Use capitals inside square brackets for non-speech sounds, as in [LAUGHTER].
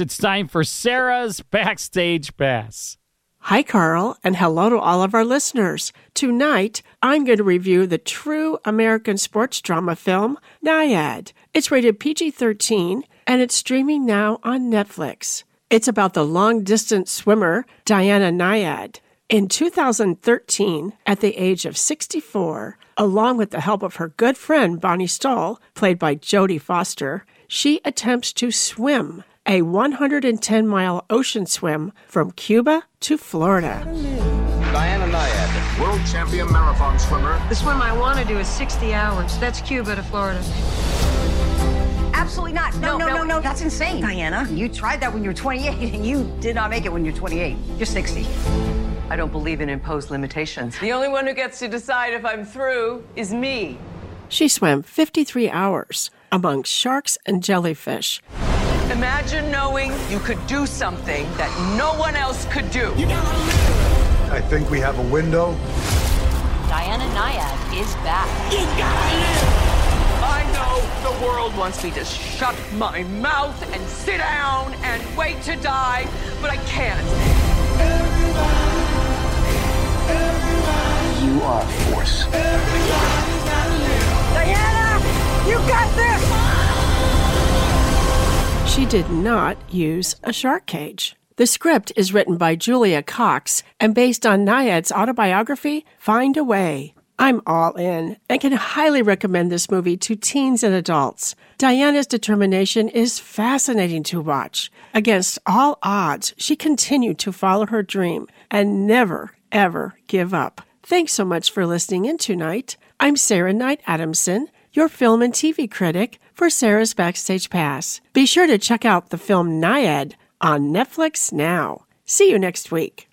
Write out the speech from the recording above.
It's time for Sarah's Backstage Pass. Hi, Carl, and hello to all of our listeners. Tonight, I'm going to review the true American sports drama film, Nyad. It's rated PG 13 and it's streaming now on Netflix. It's about the long distance swimmer, Diana Nyad. In 2013, at the age of 64, along with the help of her good friend Bonnie Stoll, played by Jodie Foster, she attempts to swim a 110 mile ocean swim from Cuba to Florida. Diana Nyad, world champion marathon swimmer. The swim I want to do is 60 hours. That's Cuba to Florida. Absolutely not. No, no, no, no, no. That's insane, Diana. You tried that when you were 28, [LAUGHS] and you did not make it when you're 28. You're 60. I don't believe in imposed limitations. The only one who gets to decide if I'm through is me. She swam 53 hours among sharks and jellyfish. Imagine knowing you could do something that no one else could do. I think we have a window. Diana Nyad is back. You gotta live! I know the world wants me to shut my mouth and sit down and wait to die, but I can't. You are a force. Diana, She did not use a shark cage. The script is written by Julia Cox and based on Nyad's autobiography, Find a Way. I'm all in and can highly recommend this movie to teens and adults. Diana's determination is fascinating to watch. Against all odds, she continued to follow her dream and never, ever give up. Thanks so much for listening in tonight. I'm Sarah Knight Adamson, your film and TV critic for Sarah's Backstage Pass. Be sure to check out the film Nyad on Netflix now. See you next week.